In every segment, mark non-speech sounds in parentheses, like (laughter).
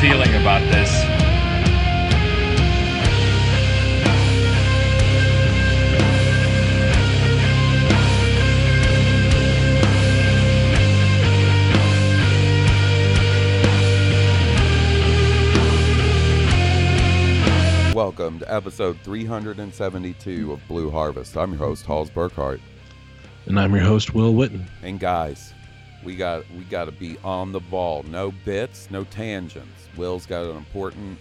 Feeling about this. Welcome to episode 372 of Blue Harvest. I'm your host, Halls Burkhart. And I'm your host, Will Witten. And guys, we got we got to be on the ball. No bits, no tangents. Will's got an important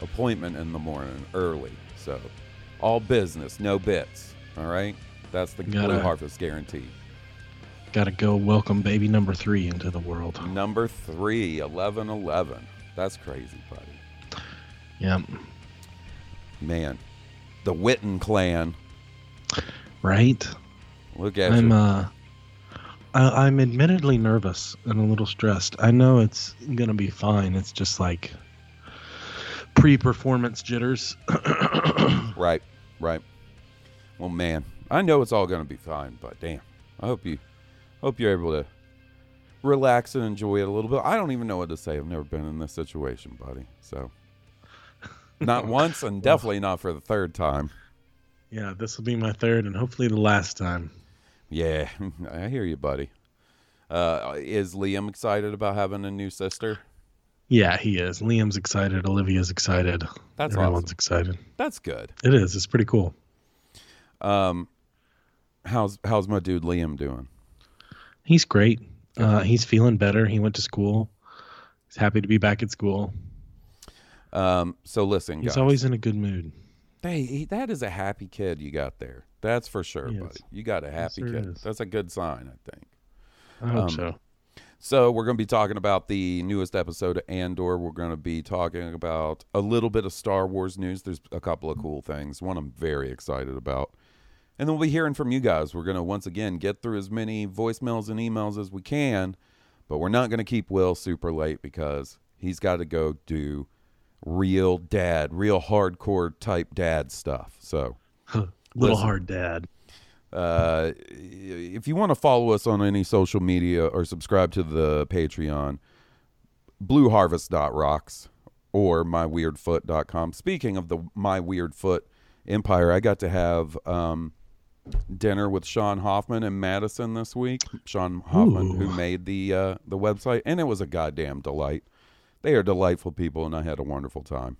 appointment in the morning early, so all business, no bits. All right, that's the Gotta- Blue Harvest guarantee. Got to go welcome baby number three into the world. Number three, 1111. That's crazy, buddy. Yep. Man, the Witten clan. right. Look at I'm you. uh, I, I'm admittedly nervous and a little stressed. I know it's gonna be fine. It's just like pre-performance jitters. (coughs) Right, right. Well, man, I know it's all going to be fine, but damn, I hope you, hope you're able to relax and enjoy it a little bit. I don't even know what to say. I've never been in this situation, buddy. So, (laughs) not once, and definitely not for the third time. yeah, this will be my third and hopefully the last time. Yeah, (laughs) I hear you, buddy. Uh, is Liam excited about having a new sister? Yeah, he is. Liam's excited. Olivia's excited. That's Everyone's awesome. excited. That's good. It is. It's pretty cool. Um, how's how's my dude Liam doing? He's great. Uh, he's feeling better. He went to school. He's happy to be back at school. Um, so listen, He's guys. always in a good mood. Hey, he, that is a happy kid you got there. That's for sure, He is. buddy. You got a happy sir kid. is. That's a good sign, I think. I hope Um, so. So we're going to be talking about the newest episode of Andor. We're going to be talking about a little bit of Star Wars news. There's a couple of cool things. One I'm very excited about. And then we'll be hearing from you guys. We're going to once again get through as many voicemails and emails as we can, but we're not going to keep Will super late because he's got to go do real dad, real hardcore type dad stuff. So Little listen. hard dad. uh, if you want to follow us on any social media or subscribe to the Patreon, blueharvest.rocks or myweirdfoot.com. Speaking of the My Weird Foot empire, I got to have um, dinner with Sean Hoffman and Madison this week. Sean Hoffman, who made the uh, the website, and it was a goddamn delight. They are delightful people, and I had a wonderful time.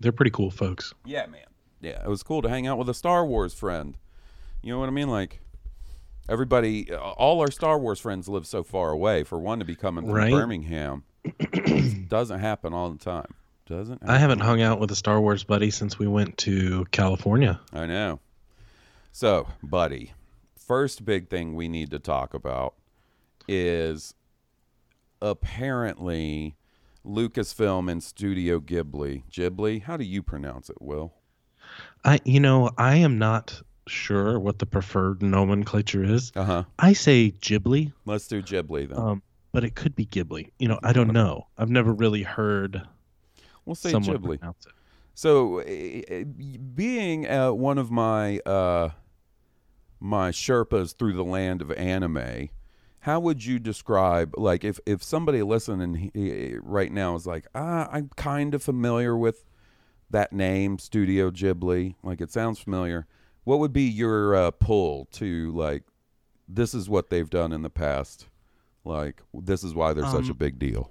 They're pretty cool folks. Yeah, man. Yeah, it was cool to hang out with a Star Wars friend. You know what I mean? Like everybody, all our Star Wars friends live so far away. For one to be coming from Right. Birmingham, (clears throat) doesn't happen all the time. Doesn't. I haven't hung out with a Star Wars buddy since we went to California. I know. So, buddy, first big thing we need to talk about is apparently Lucasfilm and Studio Ghibli. Ghibli, how do you pronounce it, Will? I, you know, I am not sure what the preferred nomenclature is. Uh huh. I say Ghibli, Let's do Ghibli then. um, but it could be Ghibli. You know, I don't know. I've never really heard we'll say Ghibli. it. So, uh, being uh, one of my uh, my Sherpas through the land of anime, how would you describe like if if somebody listening he- right now is like ah i'm kind of familiar with that name studio ghibli? Like it sounds familiar. What would be your uh, pull to like this is what they've done in the past like this is why they're such a Um, big deal?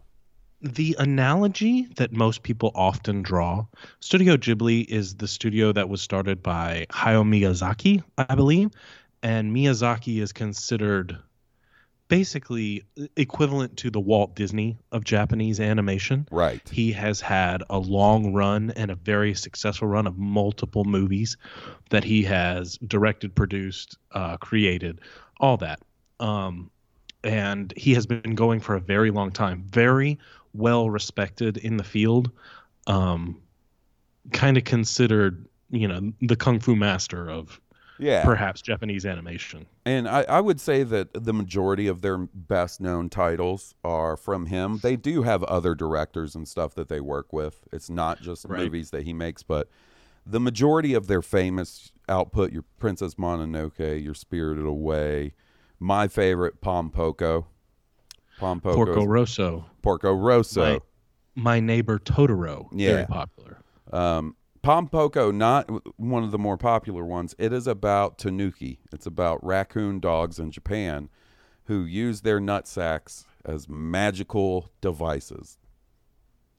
the analogy that most people often draw studio ghibli is the studio that was started by hayao miyazaki i believe and miyazaki is considered basically equivalent to the walt disney of japanese animation. Right. He has had a long run and a very successful run of multiple movies that he has directed produced uh, created all that. Um, and he has been going for a very long time very well respected in the field um, kind of considered you know the kung fu master of yeah perhaps japanese animation And I, I would say that the majority of their best known titles are from him. They do have other directors and stuff that they work with. It's not just Right. movies that he makes, but the majority of their famous output, your Princess Mononoke, your Spirited Away, my favorite, Pom Poko. Pom porco rosso Porco Rosso. my, my neighbor totoro Yeah. very popular Um, Pom Poko, not one of the more popular ones. It is about tanuki. It's about raccoon dogs in Japan who use their nut sacks as magical devices.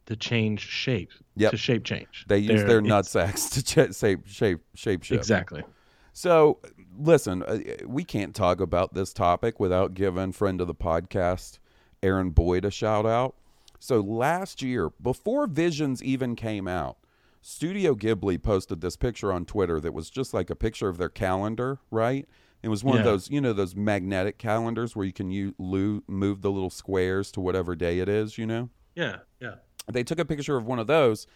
to change shape Yep. to shape change They use They're- their nut sacks to ch- shape shape shape shift. exactly So, listen, uh, we can't talk about this topic without giving friend of the podcast, Aaron Boyd, a shout out. So, last year, before Visions even came out, Studio Ghibli posted this picture on Twitter that was just like a picture of their calendar, right? It was one of those, you know, those magnetic calendars where you can you lo- move the little squares to whatever day it is, you know? yeah yeah they took a picture of one of those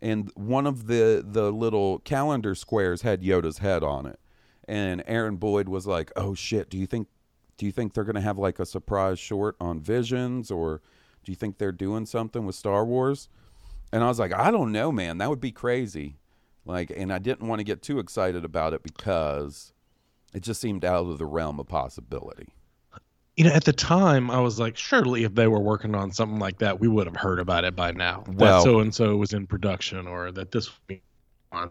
and one of the the little calendar squares had Yoda's head on it and Aaron Boyd was like oh shit do you think do you think they're going to have like a surprise short on Visions or do you think they're doing something with Star Wars and I was like I don't know man. That would be crazy. Like and I didn't want to get too excited about it because it just seemed out of the realm of possibility. You know at the time i was like surely if they were working on something like that we would have heard about it by now. Well- that so and so was in production or that this would be on.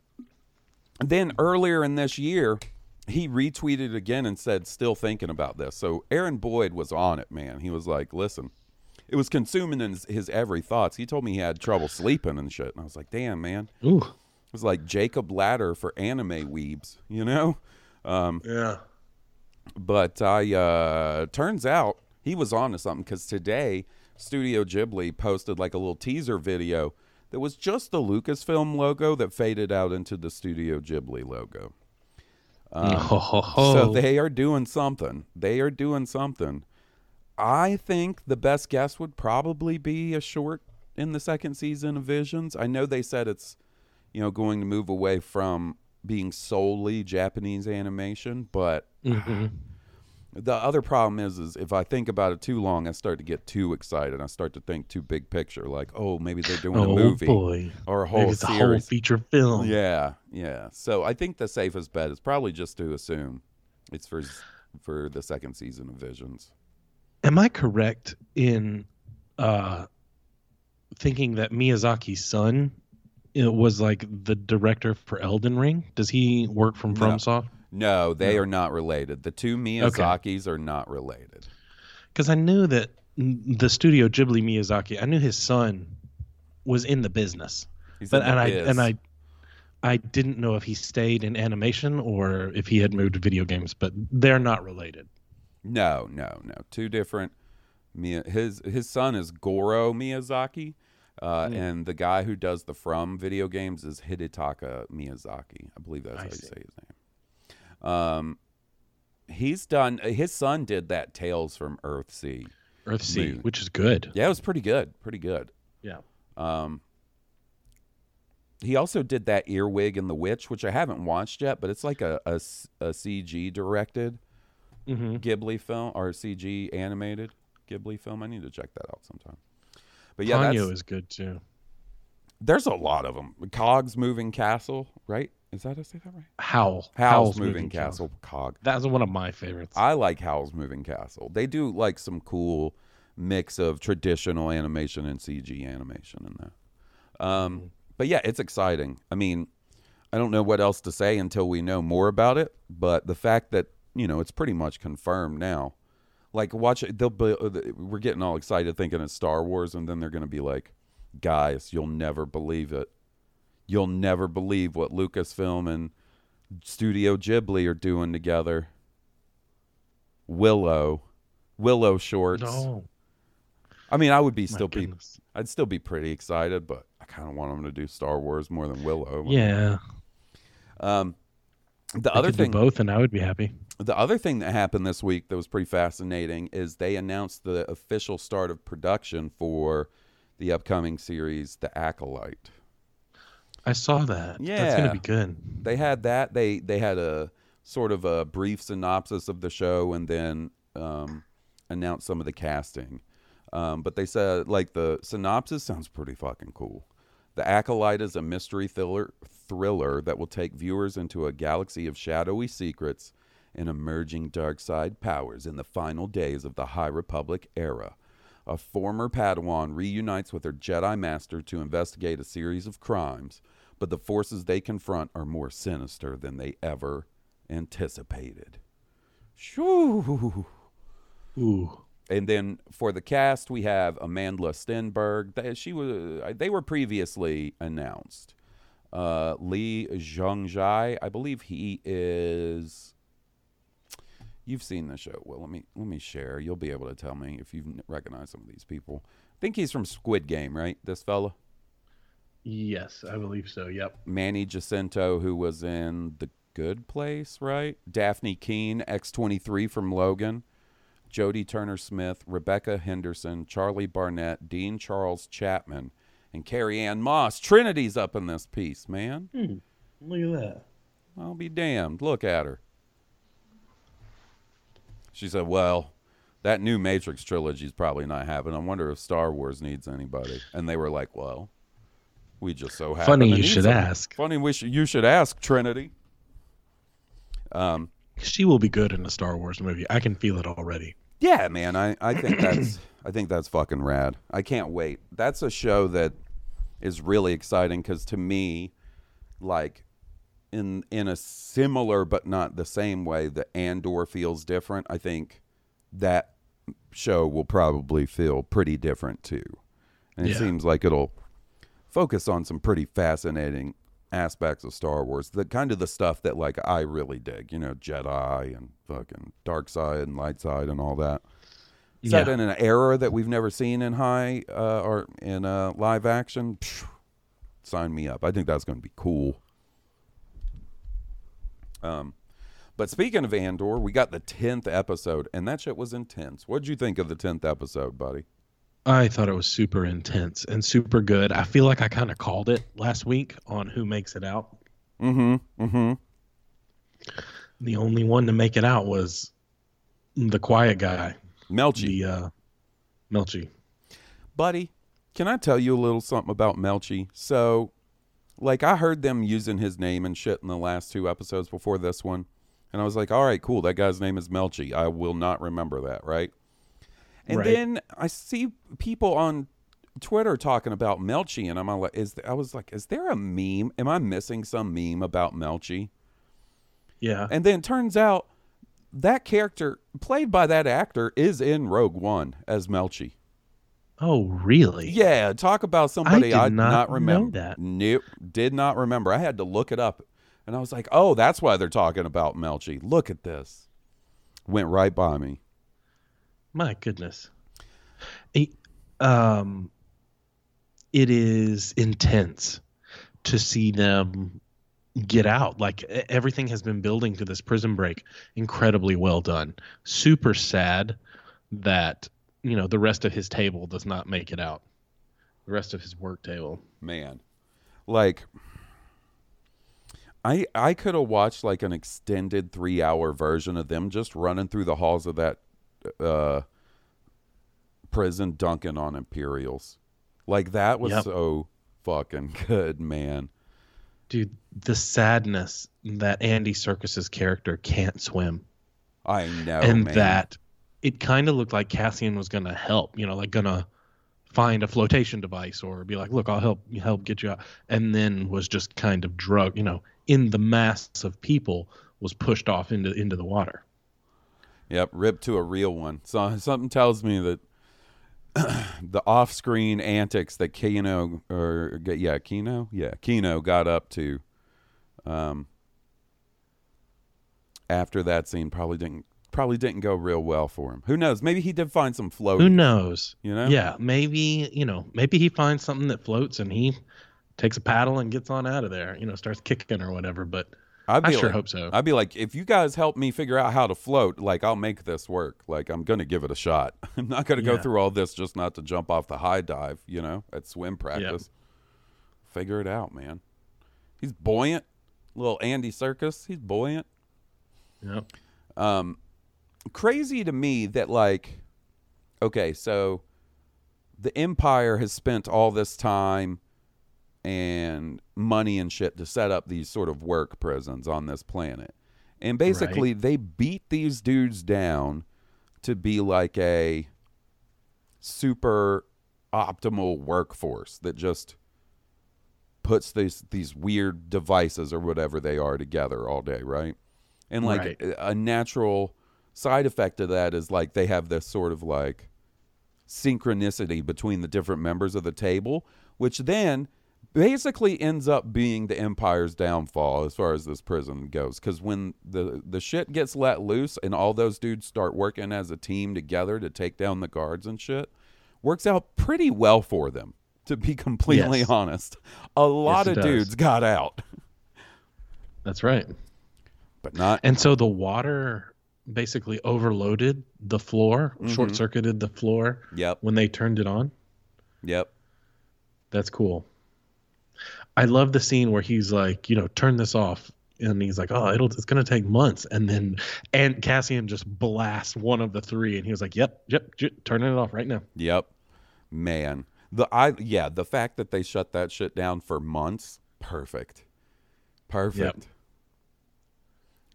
Then earlier in this year, he retweeted again and said, still thinking about this. So Aaron Boyd was on it, man. He was like, listen, it was consuming his, his every thoughts. He told me he had trouble sleeping and shit. And I was like, damn, man. ooh It was like Jacob Ladder for anime weebs, you know? Um, yeah but I uh, turns out he was on to something because today Studio Ghibli posted like a little teaser video that was just the Lucasfilm logo that faded out into the Studio Ghibli logo. Um, (laughs) ho, ho, ho. So they are doing something. They are doing something. I think the best guess would probably be a short in the second season of Visions. I know they said it's, you know, going to move away from being solely Japanese animation, but Mhm. the other problem is, is if I think about it too long, I start to get too excited. I start to think too big picture, like, oh, maybe they're doing oh a movie boy or a whole Maybe it's a whole series. feature film Yeah, yeah. So I think the safest bet is probably just to assume it's for for the second season of Visions. Am i correct in uh thinking that miyazaki's son was like the director for elden ring does he work from No. fromsoft No, they are not related. The two Miyazakis are not related. because I knew that the studio Ghibli Miyazaki, I knew his son was in the business, He's but in the and I biz. and I, I didn't know if he stayed in animation or if he had moved to video games, but they're not related. No, no, no. Two different. Mia, his his son is Goro Miyazaki, uh, Hmm. and the guy who does the From video games is Hidetaka Miyazaki. I believe that's I how you say his name. Um, he's done. His son did that Tales from Earthsea. Earthsea, Moon. which is good. Yeah, it was pretty good. Pretty good. Yeah. Um, he also did that Earwig and the Witch, which I haven't watched yet, but it's like a a CG directed hmm Ghibli film or CG animated Ghibli film. I need to check that out sometime. But yeah, Ponyo that's, is good too. there's a lot of them. Cog's Moving Castle, right? Is that how I say that right? Howl. Howl's, Moving, Castle. Cog. That's one of my favorites. I like Howl's Moving Castle. They do like some cool mix of traditional animation and CG animation in there. Um, but yeah, it's exciting. I mean, I don't know what else to say until we know more about it. But the fact that you know it's pretty much confirmed now. Like watch it. They'll be. We're getting all excited thinking it's Star Wars, and then they're going to be like, "Guys, you'll never believe it. You'll never believe what Lucasfilm and Studio Ghibli are doing together." Willow, Willow shorts. no. I mean, I would be My still be. I'd still be pretty excited, but I kind of want them to do Star Wars more than Willow. Yeah. Um, the They other thing, both, and I would be happy. The other thing that happened this week that was pretty fascinating is they announced the official start of production for the upcoming series, The Acolyte. I saw that. Yeah, that's gonna be good. They had that. They they had a sort of a brief synopsis of the show and then um, announced some of the casting. Um, but they said like the synopsis sounds pretty fucking cool. The Acolyte is a mystery thriller thriller that will take viewers into a galaxy of shadowy secrets and emerging dark side powers in the final days of the High Republic era. A former Padawan reunites with her Jedi Master to investigate a series of crimes, but the forces they confront are more sinister than they ever anticipated. Shoo. Ooh. And then for the cast, we have Amandla Stenberg. They, she was. They were previously announced. Uh, Lee Jung-jae, I believe he is. You've seen the show. Well, let me let me share. You'll be able to tell me if you recognize some of these people. I think he's from Squid Game, right? This fella, Yes, I believe so. Yep. Manny Jacinto, who was in The Good Place, right? Dafne Keen, X twenty three from Logan. Jodie Turner Smith, Rebecca Henderson, Charlie Barnett, Dean Charles Chapman, and Carrie Ann Moss. Trinity's up in this piece, man. Hmm, look at that. I'll be damned. Look at her. She said, Well, that new Matrix trilogy is probably not happening. I wonder if Star Wars needs anybody. And they were like, Well, we just so happen. Funny to you need should some- ask. Funny we sh- you should ask, Trinity. Um, She will be good in a Star Wars movie. I can feel it already. Yeah, man, I, I think that's (coughs) I think that's fucking rad. I can't wait. That's a show that is really exciting because to me, like in in a similar but not the same way that Andor feels different. I think that show will probably feel pretty different too, and it Yeah. seems like it'll focus on some pretty fascinating aspects of Star Wars. The kind of the stuff that like I really dig, you know, Jedi and fucking dark side and light side and all that. Is that. Set Yeah. in an era that we've never seen in high uh, or in uh, live action. sign me up. I think that's going to be cool. Um, but speaking of Andor, we got the tenth episode, and that shit was intense. What'd you think of the tenth episode, buddy? I thought it was super intense and super good. I feel like I kind of called it last week on who makes it out. Mm-hmm. Mm-hmm. The only one to make it out was the quiet guy, Melchi. the uh, Melchi. buddy, can I tell you a little something about Melchi? So, like, I heard them using his name and shit in the last two episodes before this one, and I was like, all right, cool. That guy's name is Melchi. I will not remember that, right? And Right. then I see people on Twitter talking about Melchi, and I'm like, is I was like, is there a meme? Am I missing some meme about Melchi? Yeah. And then it turns out that character played by that actor is in Rogue One as Melchi. Oh, really? Yeah, talk about somebody I did not not know remember. that. Nope, did not remember. I had to look it up, and I was like, "Oh, that's why they're talking about Melchi." Look at this. Went right by me. My goodness. It, um, it is intense to see them get out. Like everything has been building to this prison break. Incredibly well done. Super sad that you know the rest of his table does not make it out. The rest of his work table. Man, like, I I could have watched like an extended three hour version of them just running through the halls of that uh, prison, dunking on Imperials. Like that was Yep. so fucking good, man. dude, the sadness that Andy Serkis's character can't swim, I know, and man. that it kind of looked like Cassian was gonna help. You know, like gonna find a flotation device or be like, "Look, I'll help help get you out," and then was just kind of drug. You know, in the mass of people, was pushed off into into the water. Yep, ripped to a real one. So something tells me that (clears throat) the off-screen antics that Kino or yeah, Kino, yeah, Kino got up to um after that scene probably didn't probably didn't go real well for him. Who knows? Maybe he did find some float. Who knows? You know? Yeah, maybe you know, maybe he finds something that floats and he takes a paddle and gets on out of there. You know, starts kicking or whatever. But I'd I sure like- hope so. I'd be like, if you guys help me figure out how to float, like I'll make this work. Like I'm gonna give it a shot. (laughs) I'm not gonna go through all this just not to jump off the high dive, you know, at swim practice. Figure it out, man. He's buoyant. Little Andy Serkis. He's buoyant. Yep. Um crazy to me that like okay, so the Empire has spent all this time and money and shit to set up these sort of work prisons on this planet. And basically they beat these dudes down to be like a super optimal workforce that just puts these these weird devices or whatever they are together all day, right? And like Right. a natural side effect of that is like they have this sort of like synchronicity between the different members of the table, which then basically ends up being the empire's downfall as far as this prison goes because when the the shit gets let loose and all those dudes start working as a team together to take down the guards and shit works out pretty well for them to be completely Yes. honest a lot it of does. dudes got out That's right. but not And so the water basically overloaded the floor, Mhm. short circuited the floor yep when they turned it on. yep That's cool. I love the scene where he's like, you know, turn this off. And he's like, oh, it'll it's gonna take months. And then and Cassian just blasts one of the three, and he was like, Yep, yep, j- turning it off right now. Yep. Man. The I yeah, the fact that they shut that shit down for months, perfect. Perfect.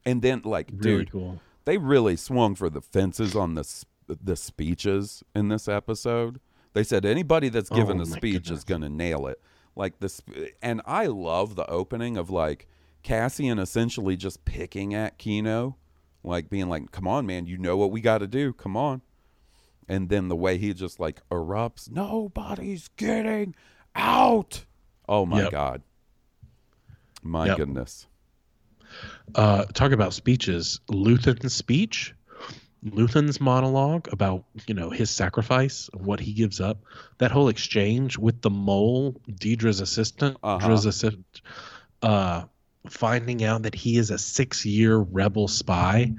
And then like Really dude, cool. They really swung for the fences on the the speeches in this episode. They said anybody that's given Oh, a speech goodness. is going to nail it. Like this and I love the opening of like Cassian essentially just picking at Kino, like being like, "Come on, man, you know what we got to do. Come on." And then the way he just like erupts, "Nobody's getting out." Oh my Yep. god. My Yep. goodness. Uh, talk about speeches. Luthen's speech, Luthen's monologue about you know his sacrifice, what he gives up. That whole exchange with the mole, Dedra's assistant, Uh-huh. Dedra's assistant, uh, finding out that he is a six-year rebel spy,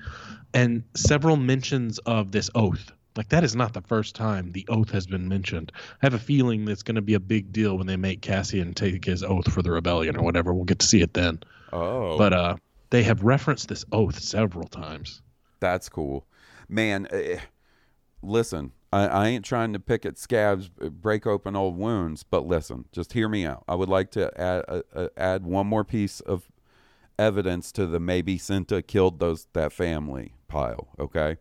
and several mentions of this oath. Like that is not the first time the oath has been mentioned. I have a feeling that's going to be a big deal when they make Cassian take his oath for the rebellion or whatever. We'll get to see it then. Oh. But uh, they have referenced this oath several times. That's cool, man. eh, listen, I, I ain't trying to pick at scabs, uh, break open old wounds, but listen, just hear me out. I would like to add uh, uh, add one more piece of evidence to the maybe Cinta killed those that family pile. Okay,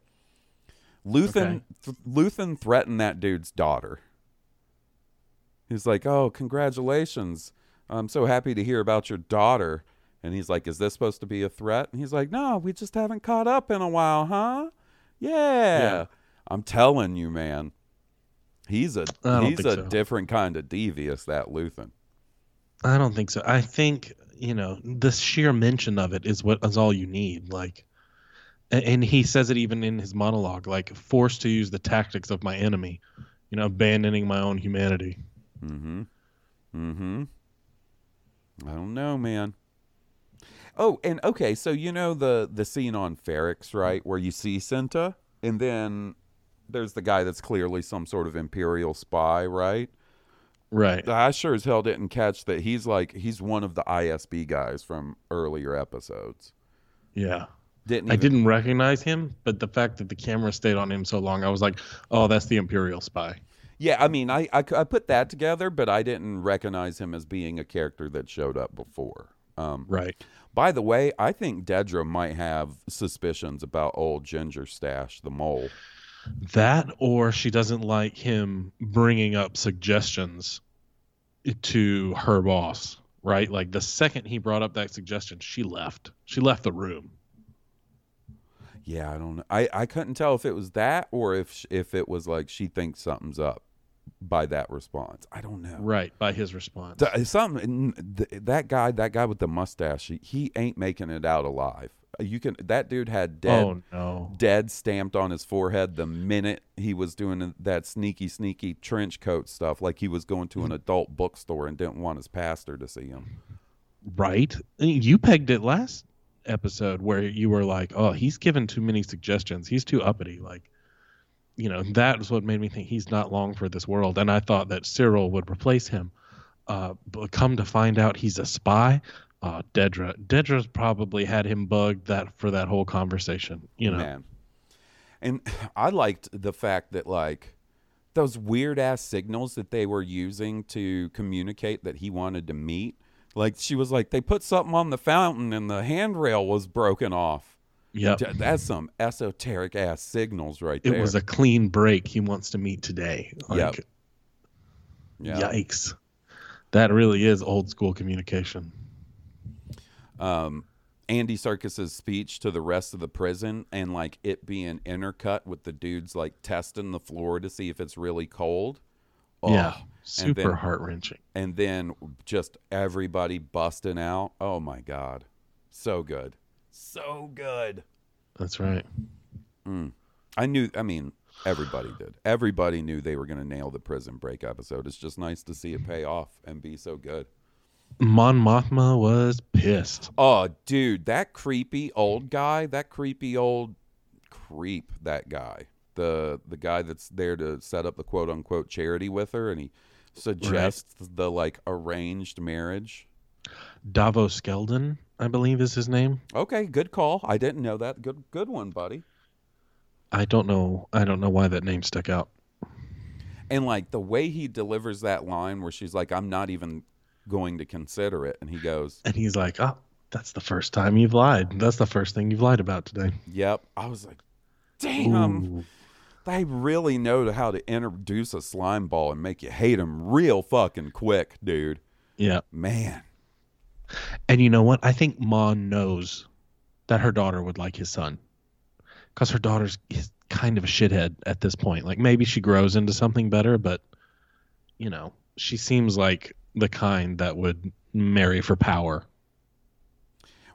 Luthen th- Luthen threatened that dude's daughter. He's like, "Oh, congratulations! I'm so happy to hear about your daughter." And he's like, "Is this supposed to be a threat?" And he's like, "No, we just haven't caught up in a while, huh?" Yeah. Yeah. I'm telling you, man. He's a he's a so. different kind of devious that Luthen. I don't think so. I think you know the sheer mention of it is what is all you need. Like, and he says it even in his monologue, like forced to use the tactics of my enemy, you know, abandoning my own humanity. Mm-hmm. Mm-hmm. I don't know, man. Oh, and okay, so you know the the scene on Ferrix, right, where you see Cinta, and then there's the guy that's clearly some sort of imperial spy, right? Right. I sure as hell didn't catch that he's like he's one of the ISB guys from earlier episodes. Yeah. Didn't I even- didn't recognize him, but the fact that the camera stayed on him so long, I was like, oh, that's the Imperial spy. Yeah, I mean, I, I, I put that together, but I didn't recognize him as being a character that showed up before. Um, Right. By the way, I think Dedra might have suspicions about old Ginger Stash, the mole. That or she doesn't like him bringing up suggestions to her boss, right? Like the second he brought up that suggestion, she left. She left the room. Yeah, I don't know. I, I couldn't tell if it was that or if if it was like she thinks something's up by that response. I don't know. Right, by his response. Th- Something th- that guy, that guy with the mustache, he, he ain't making it out alive. You can that dude had dead oh no. dead stamped on his forehead the minute he was doing that sneaky sneaky trench coat stuff like he was going to an adult bookstore and didn't want his pastor to see him. Right? You pegged it last episode where you were like, "Oh, he's given too many suggestions. He's too uppity." Like, you know, that is what made me think he's not long for this world. And I thought that Cyril would replace him. Uh, but come to find out, he's a spy. Uh, Dedra, Dedra's probably had him bugged that for that whole conversation. You know, man. And (sighs) I liked the fact that like those weird ass signals that they were using to communicate that he wanted to meet. Like she was like, they put something on the fountain and the handrail was broken off. Yep. J- That's some esoteric ass signals right there. It was a clean break. He wants to meet today. Like, Yep. yeah. Yikes. That really is old school communication. um, Andy Serkis's speech to the rest of the prison and like it being intercut with the dudes like testing the floor to see if it's really cold. yeah. Oh, and Super heart wrenching. and then just everybody busting out. Oh my god, so good, so good. That's right. Mm. I knew. I mean, everybody did. Everybody knew they were going to nail the prison break episode. It's just nice to see it pay off and be so good. Mon Mothma was pissed. Oh, dude, that creepy old guy, that creepy old creep, that guy, the the guy that's there to set up the quote unquote charity with her, and he suggests the like arranged marriage. Davos Skeldon, I believe is his name. Okay, good call. I didn't know that. Good, good one, buddy. I don't know. I don't know why that name stuck out. And like the way he delivers that line, where she's like, "I'm not even going to consider it," and he goes, And he's like, "Oh, that's the first time you've lied. That's the first thing you've lied about today." "Yep." I was like, "Damn." Ooh. They really know how to introduce a slime ball and make you hate him real fucking quick, dude. Yeah. Man. And you know what? I think Mon knows that her daughter would like his son. Because her daughter's is kind of a shithead at this point. Like maybe she grows into something better, but you know, she seems like the kind that would marry for power.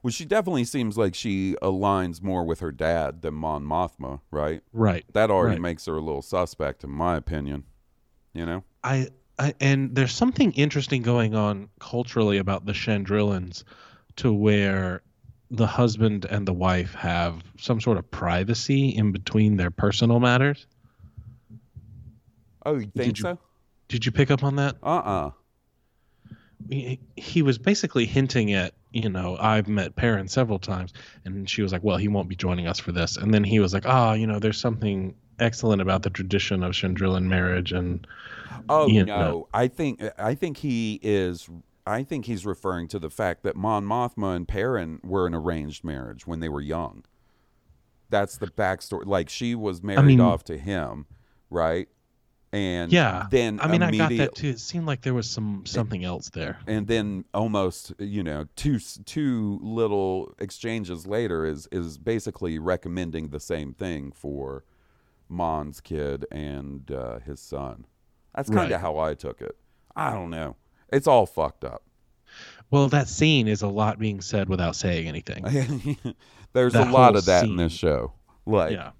Well, she definitely seems like she aligns more with her dad than Mon Mothma, right? Right. That already Right. makes her a little suspect, in my opinion. You know? I, I and there's something interesting going on culturally about the Chandrilans to where the husband and the wife have some sort of privacy in between their personal matters. Oh, you think you- so? Did you pick up on that? Uh uh he, he was basically hinting at you know i've met Perrin several times and she was like well he won't be joining us for this and then he was like ah you know there's something excellent about the tradition of chandrilan marriage and Oh You no. know. I think I think he is I think he's referring to the fact that Mon Mothma and Perrin were an arranged marriage when they were young. That's the backstory. Like she was married mean- off to him, right? And yeah then i mean i got that too it seemed like there was some something else there and then almost you know two two little exchanges later is is basically recommending the same thing for Mon's kid and uh, his son. That's kind of Right. how I took it. I don't know. It's all fucked up. well that scene is a lot being said without saying anything (laughs) There's That a lot of that in this show. Like yeah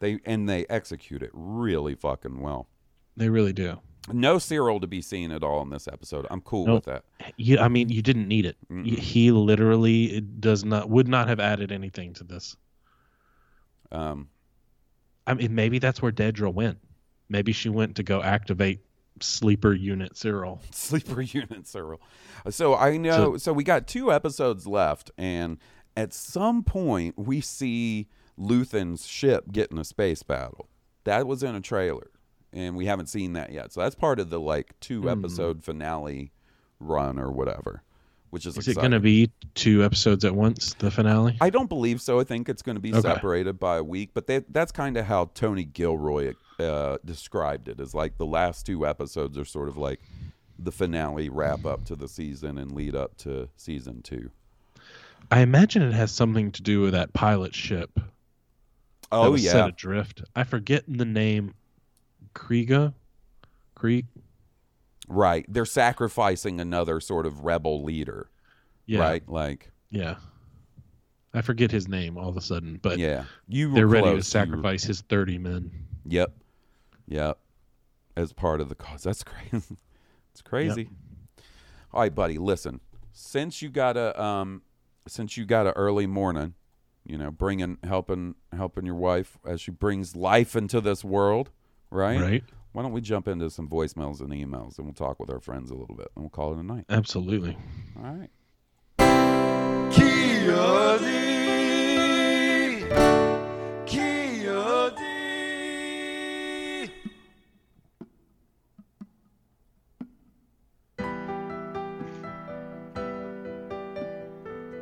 they and they execute it really fucking well. they really do No Cyril to be seen at all in this episode. I'm cool Nope. with that. you, i mean you didn't need it Mm-mm. he literally does not would not have added anything to this Um, I mean, maybe that's where Dedra went. Maybe she went to go activate sleeper unit Cyril. (laughs) sleeper unit Cyril. So I know. So, we got two episodes left, and at some point we see Luthen's ship get in a space battle. That was in a trailer, and we haven't seen that yet. So that's part of the like two hmm. episode finale run or whatever. Which is, Is it going to be two episodes at once? The finale. I don't believe so. I think it's going to be Okay. separated by a week, but they, that's kind of how Tony Gilroy uh, described it. Is like the last two episodes are sort of like the finale wrap up to the season and lead up to season two. I imagine it has something to do with that pilot ship. Oh yeah, set adrift. I forget the name. Kriega, Krieg. Right. They're sacrificing another sort of rebel leader, Yeah, right? Like, yeah. I forget his name all of a sudden, but yeah, you were they're ready to sacrifice his thirty men. Yep, yep. As part of the cause. That's (laughs) crazy. it's crazy. All right, buddy. Listen, since you got a um, since you got a early morning, you know, bringing helping helping your wife as she brings life into this world, right? Right. Why don't we jump into some voicemails and emails, and we'll talk with our friends a little bit, and we'll call it a night. Absolutely. All right. Kia D. Kia D.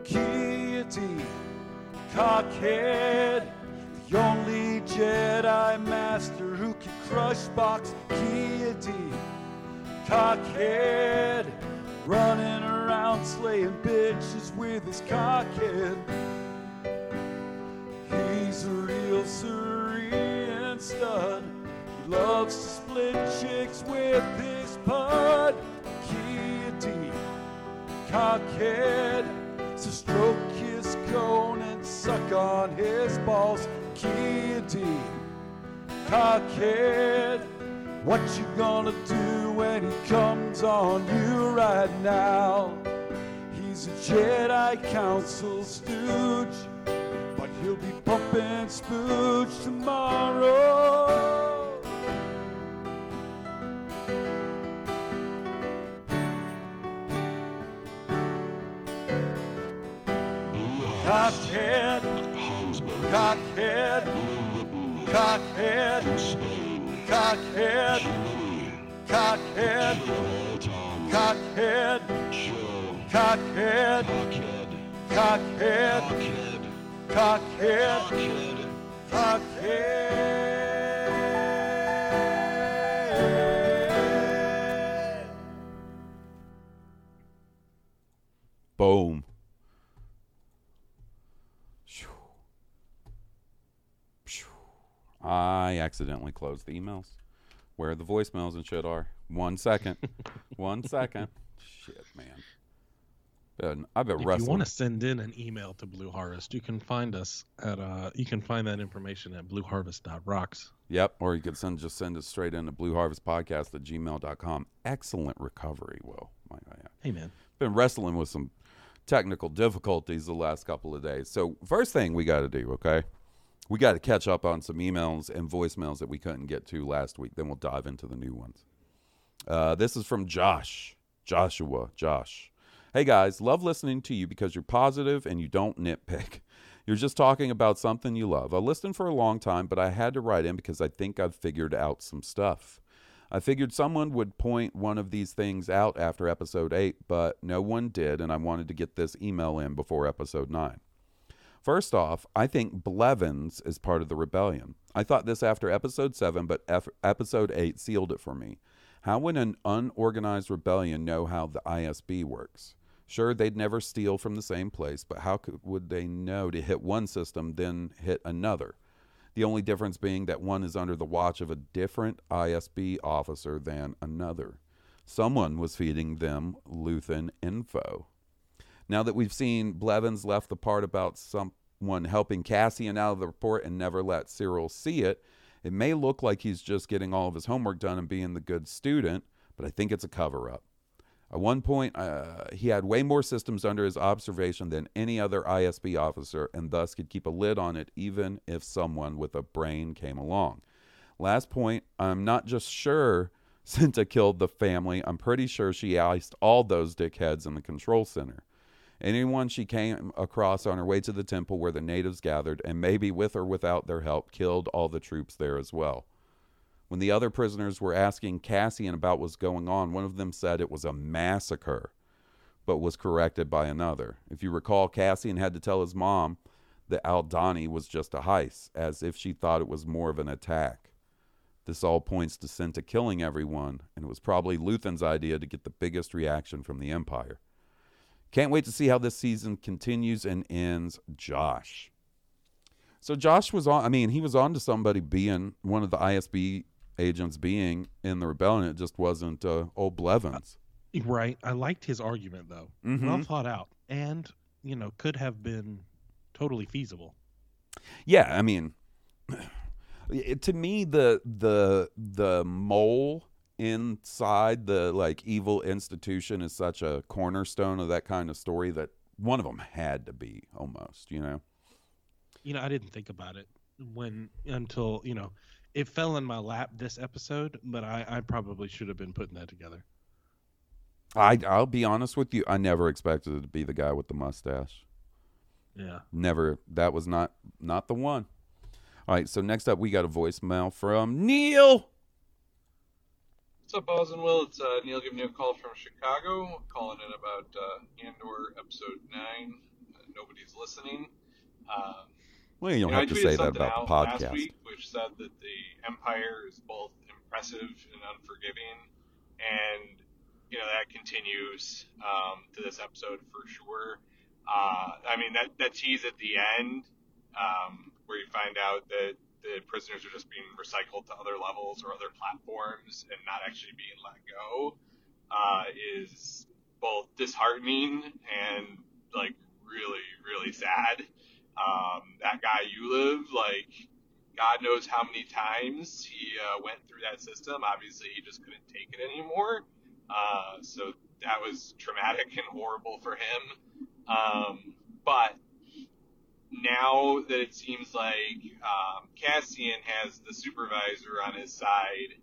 Kia D. Cockhead. The only Jedi Master who can crush box Kia D. Cockhead. Running around slaying bitches with his cockhead. He's a real Cerean stud. He loves to split chicks with his pud. Kitty, cockhead. So stroke his cone and suck on his balls. Kitty, cockhead. What you gonna do when he comes on you right now? He's a Jedi Council stooge, but he'll be pumping spooge tomorrow. Cockhead, cockhead, cockhead, cockhead, cockhead, cockhead, cockhead, accidentally closed the emails. Where the voicemails and shit are. One second. (laughs) One second. Shit, man. Been, I've been If you want to send in an email to Blue Harvest, you can find us at uh you can find that information at blueharvest.rocks. Yep. Or you could send just send it straight into blueharvestpodcast at gmail.com. Excellent recovery, Will. My, yeah. Hey man. been wrestling with some technical difficulties the last couple of days. So first thing we got to do, okay? We got to catch up on some emails and voicemails that we couldn't get to last week. Then we'll dive into the new ones. Uh, this is from Josh, Joshua, Josh. Hey guys, love listening to you because you're positive and you don't nitpick. (laughs) You're just talking about something you love. I listened for a long time, but I had to write in because I think I've figured out some stuff. I figured someone would point one of these things out after episode 8, but no one did, and I wanted to get this email in before episode 9. First off, I think Blevins is part of the rebellion. I thought this after episode 7, but F- episode 8 sealed it for me. How would an unorganized rebellion know how the ISB works? Sure, they'd never steal from the same place, but how could, would they know to hit one system, then hit another? The only difference being that one is under the watch of a different ISB officer than another. Someone was feeding them Luthen info. Now that we've seen Blevins left the part about someone helping Cassian out of the report and never let Cyril see it, it may look like he's just getting all of his homework done and being the good student, but I think it's a cover up. At one point, uh, he had way more systems under his observation than any other ISB officer and thus could keep a lid on it even if someone with a brain came along. Last point, I'm not just sure (laughs) Cinta killed the family, I'm pretty sure she iced all those dickheads in the control center. Anyone she came across on her way to the temple where the natives gathered, and maybe with or without their help, killed all the troops there as well. When the other prisoners were asking Cassian about what was going on, one of them said it was a massacre. but was corrected by another. If you recall, Cassian had to tell his mom that Aldhani was just a heist, as if she thought it was more of an attack. This all points to Cinta killing everyone, and it was probably Luthen's idea to get the biggest reaction from the Empire. Can't wait to see how this season continues and ends. Josh. So Josh was on. I mean, he was on to somebody being one of the ISB agents being in the rebellion. It just wasn't uh, old Blevins. Right. I liked his argument though. Mhm. Well thought out, and you know could have been totally feasible. Yeah, I mean, (sighs) to me, the the the mole inside the like evil institution is such a cornerstone of that kind of story that one of them had to be almost, you know. You know, I didn't think about it when until you know it fell in my lap this episode, but I, I probably should have been putting that together. I I'll be honest with you, I never expected it to be the guy with the mustache. Yeah. Never. That was not not the one. All right. So next up, we got a voicemail from Neil. What's up, Oz and Will? It's uh, Neil giving you a call from Chicago, calling in about uh, Andor episode nine. Uh, nobody's listening. Um, Well, you don't know, I have to say that about the podcast. Last week, which said that the Empire is both impressive and unforgiving, and you know that continues um, to this episode for sure. Uh, I mean that that tease at the end, um, where you find out that the prisoners are just being recycled to other levels or other platforms and not actually being let go, uh, is both disheartening and like really really sad. Um, that guy you live like God knows how many times he uh, went through that system. Obviously, he just couldn't take it anymore. Uh, so that was traumatic and horrible for him. Um, but now that it seems like um, Cassian has the supervisor on his side,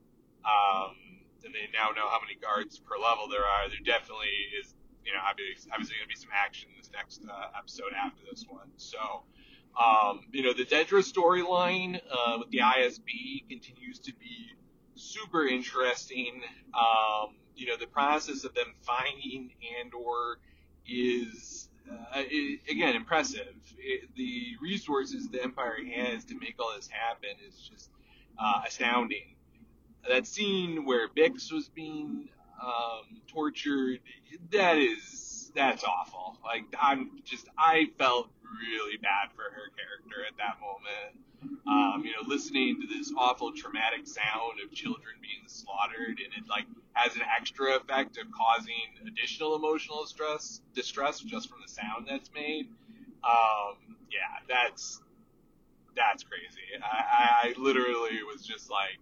um, and they now know how many guards per level there are, there definitely is, you know, obviously, obviously going to be some action in this next uh, episode after this one. So, um, you know, the Dedra storyline uh, with the ISB continues to be super interesting. Um, you know, the process of them finding Andor is, uh, i again, impressive. It, the resources the Empire has to make all this happen is just uh, astounding. That scene where Bix was being um, tortured, that is, that's awful. Like, I'm just, I felt really bad for her character at that moment. Listening to this awful traumatic sound of children being slaughtered, and it like has an extra effect of causing additional emotional stress, distress just from the sound that's made. Um, yeah, that's that's crazy. I, I, I literally was just like,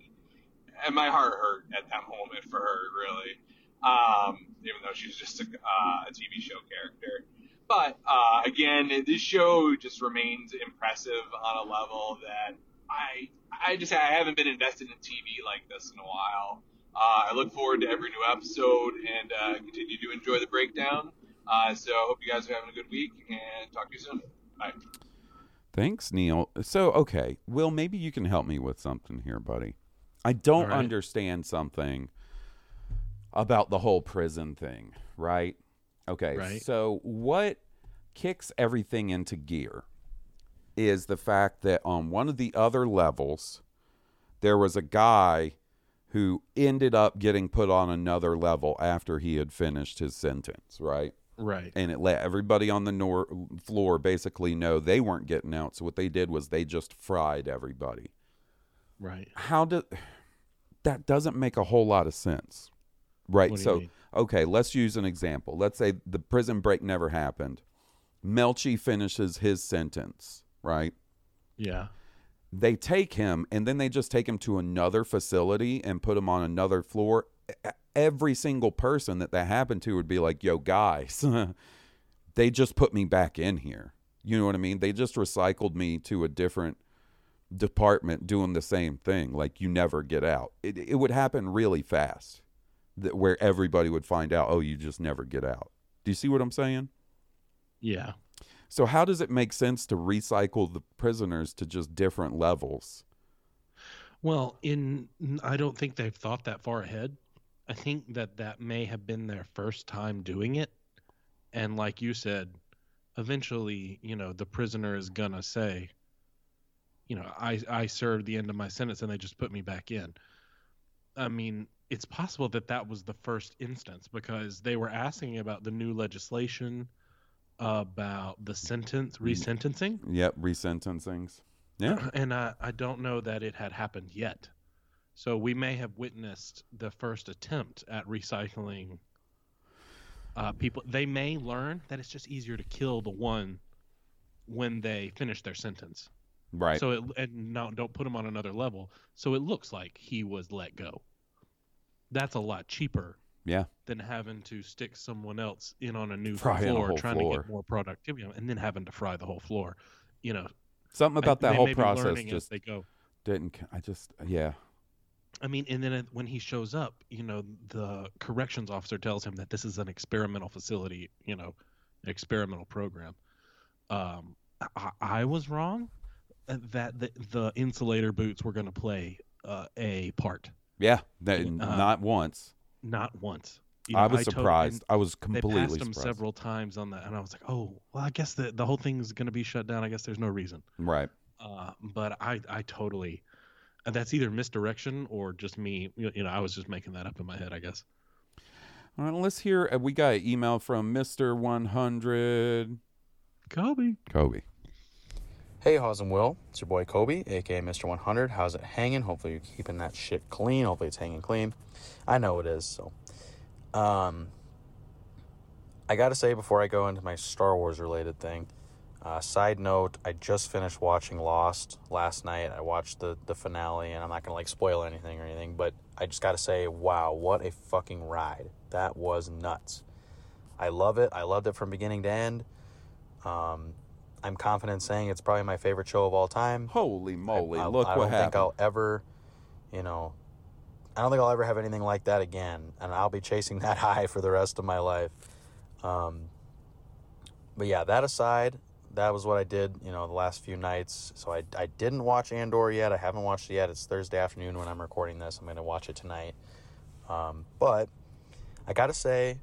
and my heart hurt at that moment for her, really. Um, even though she's just a, uh, a TV show character. But uh, again, this show just remains impressive on a level that I I just I haven't been invested in TV like this in a while. Uh, I look forward to every new episode and uh, continue to enjoy the breakdown. Uh, so I hope you guys are having a good week and talk to you soon. Bye. Thanks, Neil. So, okay, Will, maybe you can help me with something here, buddy. I don't All right. understand something about the whole prison thing, right? Okay, Right. so what kicks everything into gear is the fact that on one of the other levels, there was a guy who ended up getting put on another level after he had finished his sentence, right? Right. and it let everybody on the nor- floor basically know they weren't getting out. So what they did was they just fried everybody. Right. How did that doesn't make a whole lot of sense, right? Do so okay, let's use an example. Let's say the prison break never happened. Melshi finishes his sentence, right? Yeah. They take him and then they just take him to another facility and put him on another floor. Every single person that that happened to would be like, "Yo, guys, (laughs) they just put me back in here." You know what I mean? They just recycled me to a different department doing the same thing. Like you never get out. It it would happen really fast, that where everybody would find out, "Oh, you just never get out." Do you see what I'm saying? Yeah. So how does it make sense to recycle the prisoners to just different levels? Well, in I don't think they've thought that far ahead. I think that that may have been their first time doing it, and like you said, eventually, you know, the prisoner is gonna say, you know, I I served the end of my sentence and they just put me back in. I mean, it's possible that that was the first instance because they were asking about the new legislation about the sentence resentencing. Yep, resentencings. Yeah. (clears throat) And I, I don't know that it had happened yet. So we may have witnessed the first attempt at recycling uh, people. They may learn that it's just easier to kill the one when they finish their sentence. Right. So it and no, don't put him on another level. So it looks like he was let go. That's a lot cheaper yeah. than having to stick someone else in on a new a floor whole trying floor. to get more productivity and then having to fry the whole floor. You know, Something about I- that whole process just they go. didn't. I just yeah. I mean, and then when he shows up, you know, the corrections officer tells him that this is an experimental facility, you know, experimental program. Um, I, I was wrong uh, that the, the insulator boots were going to play uh, a part, Yeah. That, Uh, not once. Not once. You I was to- surprised. I was completely They passed him surprised. several times on that, and I was like, oh, well, I guess the the whole thing's going to be shut down. I guess there's no reason. Right. Uh, but I, I totally, that's either misdirection or just me. You you know, I was just making that up in my head. I guess. All right, let's hear. uh, We got an email from Mister One Hundred Kobe. Kobe. Hey, Hawes and Will. It's your boy Kobe, aka Mr. 100. How's it hanging? Hopefully, you're keeping that shit clean. Hopefully, it's hanging clean. I know it is. So, um, I gotta say before I go into my Star Wars related thing, uh, side note: I just finished watching Lost last night. I watched the the finale, and I'm not gonna like spoil anything or anything, but I just gotta say, wow, what a fucking ride! That was nuts. I love it. I loved it from beginning to end. Um, I'm confident saying it's probably my favorite show of all time. Holy moly! I, Look I what don't think I'll ever, you know, I don't think I'll ever have anything like that again, and I'll be chasing that (laughs) high for the rest of my life. Um, but yeah, that aside, that was what I did, you know, the last few nights. So I, I didn't watch Andor yet. I haven't watched it yet. It's Thursday afternoon when I'm recording this. I'm going to watch it tonight. Um, but I got to say,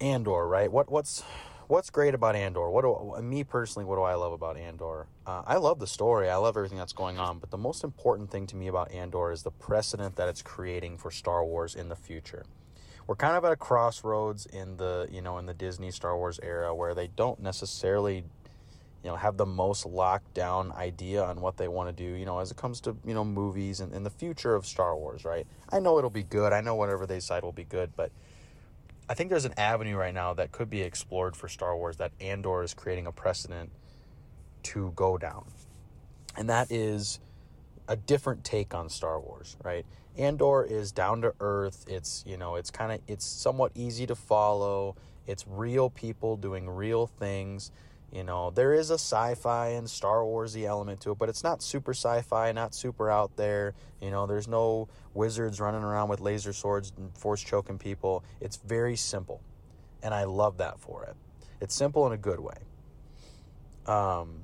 Andor, right? What what's what's great about Andor? What do me personally? What do I love about Andor? Uh, I love the story. I love everything that's going on. But the most important thing to me about Andor is the precedent that it's creating for Star Wars in the future. We're kind of at a crossroads in the you know in the Disney Star Wars era where they don't necessarily you know have the most locked down idea on what they want to do you know as it comes to you know movies and, and the future of Star Wars right I know it'll be good I know whatever they decide will be good but I think there's an avenue right now that could be explored for Star Wars that Andor is creating a precedent to go down. And that is a different take on Star Wars, right? Andor is down to earth. It's, you know, it's kind of it's somewhat easy to follow. It's real people doing real things. You know, there is a sci-fi and Star Warsy element to it, but it's not super sci-fi, not super out there. You know, there's no wizards running around with laser swords and force choking people. It's very simple. And I love that for it. It's simple in a good way. Um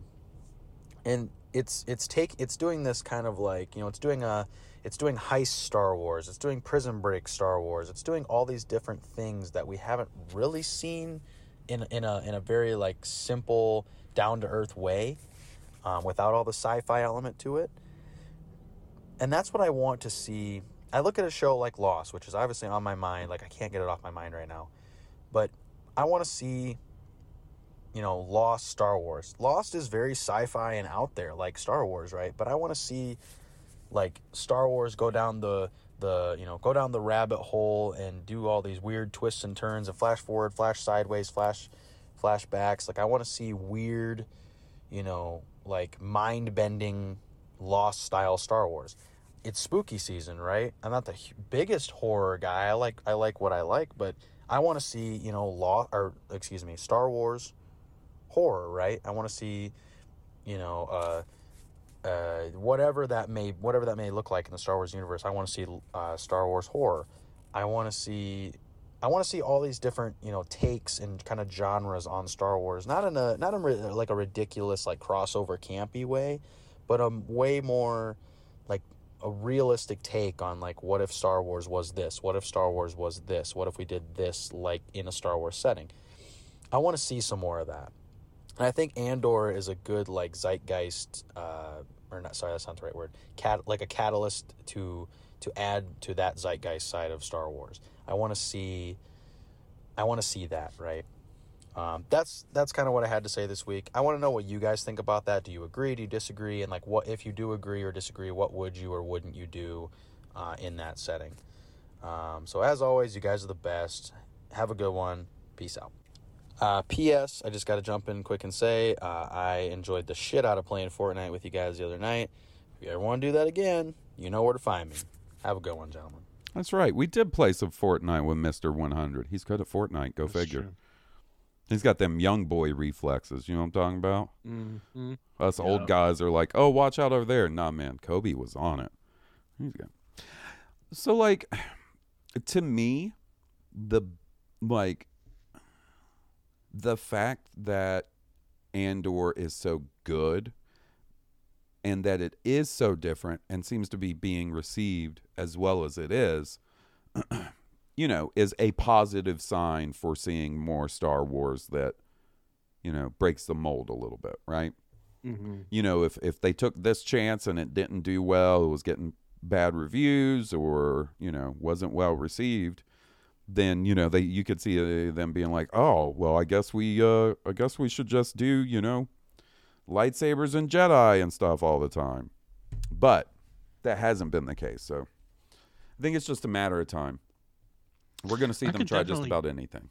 and it's it's take it's doing this kind of like, you know, it's doing a it's doing heist Star Wars, it's doing prison break Star Wars. It's doing all these different things that we haven't really seen in in a in a very like simple down to earth way um, without all the sci-fi element to it. And that's what i want to see. I look at a show like lost which is obviously on my mind. Like i can't get it off my mind right now. But i want to see you know lost star wars. Lost is very sci-fi and out there like star wars right? But i want to see like Star Wars go down the the you know go down the rabbit hole and do all these weird twists and turns and flash forward, flash sideways, flash flashbacks. Like I want to see weird, you know, like mind bending, lost style Star Wars. It's spooky season, right? I'm not the biggest horror guy. I like I like what I like, but I want to see you know law or excuse me Star Wars horror, right? I want to see you know. uh uh, whatever that may whatever that may look like in the Star Wars universe. I want to see uh, Star Wars horror. I want to see I want to see all these different you know takes and kind of genres on Star Wars. Not in a not in like a ridiculous like crossover campy way, but a way more like a realistic take on like what if Star Wars was this? What if Star Wars was this? What if we did this like in a Star Wars setting? I want to see some more of that. And I think Andor is a good like zeitgeist uh or not sorry, that's not the right word. Cat like a catalyst to to add to that zeitgeist side of Star Wars. I want to see I want to see that, right? Um, that's that's kind of what I had to say this week. I want to know what you guys think about that. Do you agree? Do you disagree? And like, what if you do agree or disagree? What would you or wouldn't you do uh, in that setting? Um, so as always, you guys are the best. Have a good one. Peace out. Uh, P.S. I just got to jump in quick and say uh, I enjoyed the shit out of playing Fortnite with you guys the other night. If you ever want to do that again, you know where to find me. Have a good one, gentlemen. That's right. We did play some Fortnite with Mister One Hundred. He's good at Fortnite. Go figure. true. He's got them young boy reflexes. You know what I'm talking about? Mm-hmm. Us old guys are like, oh, watch out over there. Nah, man, Kobe was on it. He's good. So, like, (sighs) to me, the like the fact that Andor is so good and that it is so different and seems to be being received as well as it is, (clears throat) you know, is a positive sign for seeing more Star Wars that, you know, breaks the mold a little bit, right? Mm-hmm. You know, if if they took this chance and it didn't do well, it was getting bad reviews or, you know, wasn't well received, then, you know, they you could see uh, them being like, "Oh, well, I guess we uh I guess we should just do, you know, lightsabers and Jedi and stuff all the time." But that hasn't been the case. So I think it's just a matter of time. We're going to see I them try just about anything.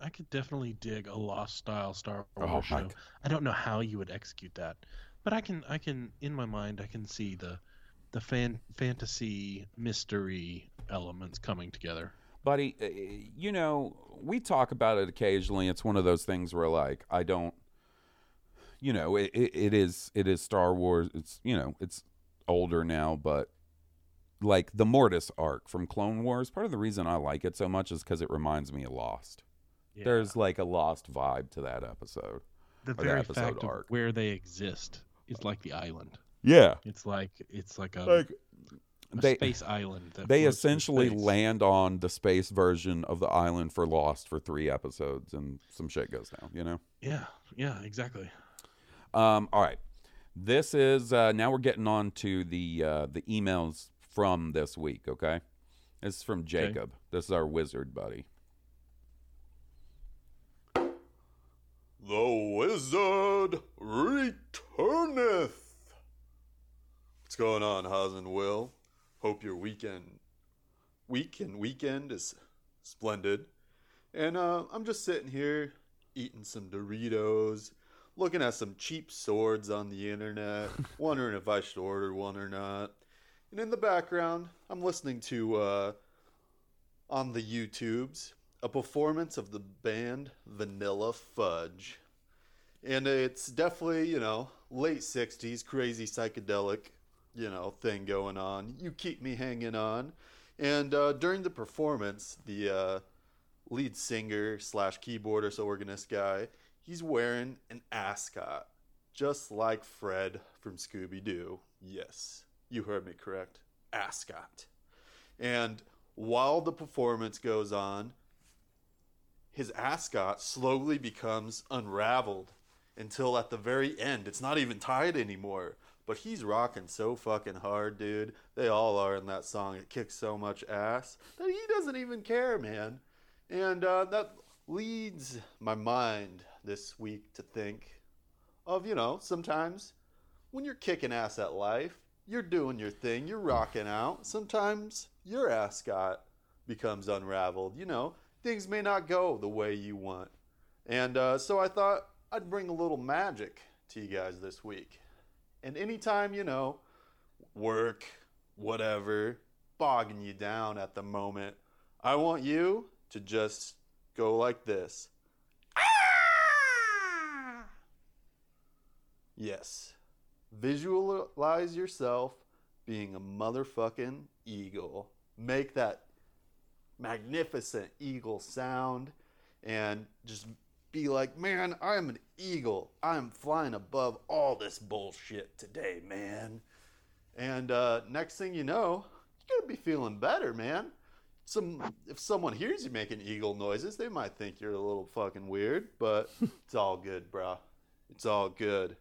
I could definitely dig a lost style Star Oh, Wars my show. I don't know how you would execute that, but I can. I can in my mind. I can see the the fan fantasy mystery elements coming together. Buddy uh, you know we talk about it occasionally. It's one of those things where like i don't you know it, it, it is it is star wars. It's you know it's older now but like the mortis arc from clone wars part of the reason i like it so much is because it reminds me of lost. There's like a lost vibe to that episode The or the very episode fact arc. Of where they exist is like the island. yeah. It's like it's like a, Like, a they- space island. That they essentially land on the space version of the island for lost for three episodes and some shit goes down you know Yeah, yeah, exactly. Um, all right. This is uh, now we're getting on to the uh, the emails from this week. Okay, this is from Jacob. This is our wizard buddy. The wizard returneth. What's going on, Haas and Will? Hope your weekend, week and weekend is splendid. And uh, I'm just sitting here eating some Doritos, looking at some cheap swords on the internet, (laughs) wondering if I should order one or not. And in the background, I'm listening to uh, on the YouTubes a performance of the band Vanilla Fudge. And it's definitely, you know, late 60s, crazy psychedelic, you know, thing going on. You keep me hanging on. And uh, during the performance, the uh, lead singer slash keyboardist organist guy, he's wearing an ascot, just like Fred from Scooby Doo. Yes, you heard me correct. Ascot. And while the performance goes on, his ascot slowly becomes unraveled until at the very end, it's not even tied anymore. But he's rocking so fucking hard, dude. They all are in that song. It kicks so much ass that he doesn't even care, man. And uh, that leads my mind this week to think of, you know, sometimes when you're kicking ass at life, you're doing your thing, you're rocking out. Sometimes your ascot becomes unraveled. You know, things may not go the way you want. And uh, so I thought I'd bring a little magic to you guys this week. And anytime, you know, work, whatever, bogging you down at the moment, I want you to just go like this. Ah! Yes. Visualize yourself being a motherfucking eagle. Make that magnificent eagle sound and just be like, man, I'm an eagle. I'm flying above all this bullshit today, man. And uh, next thing you know, you're gonna be feeling better, man. Some if someone hears you making eagle noises, they might think you're a little fucking weird, but (laughs) it's all good, bro. It's all good.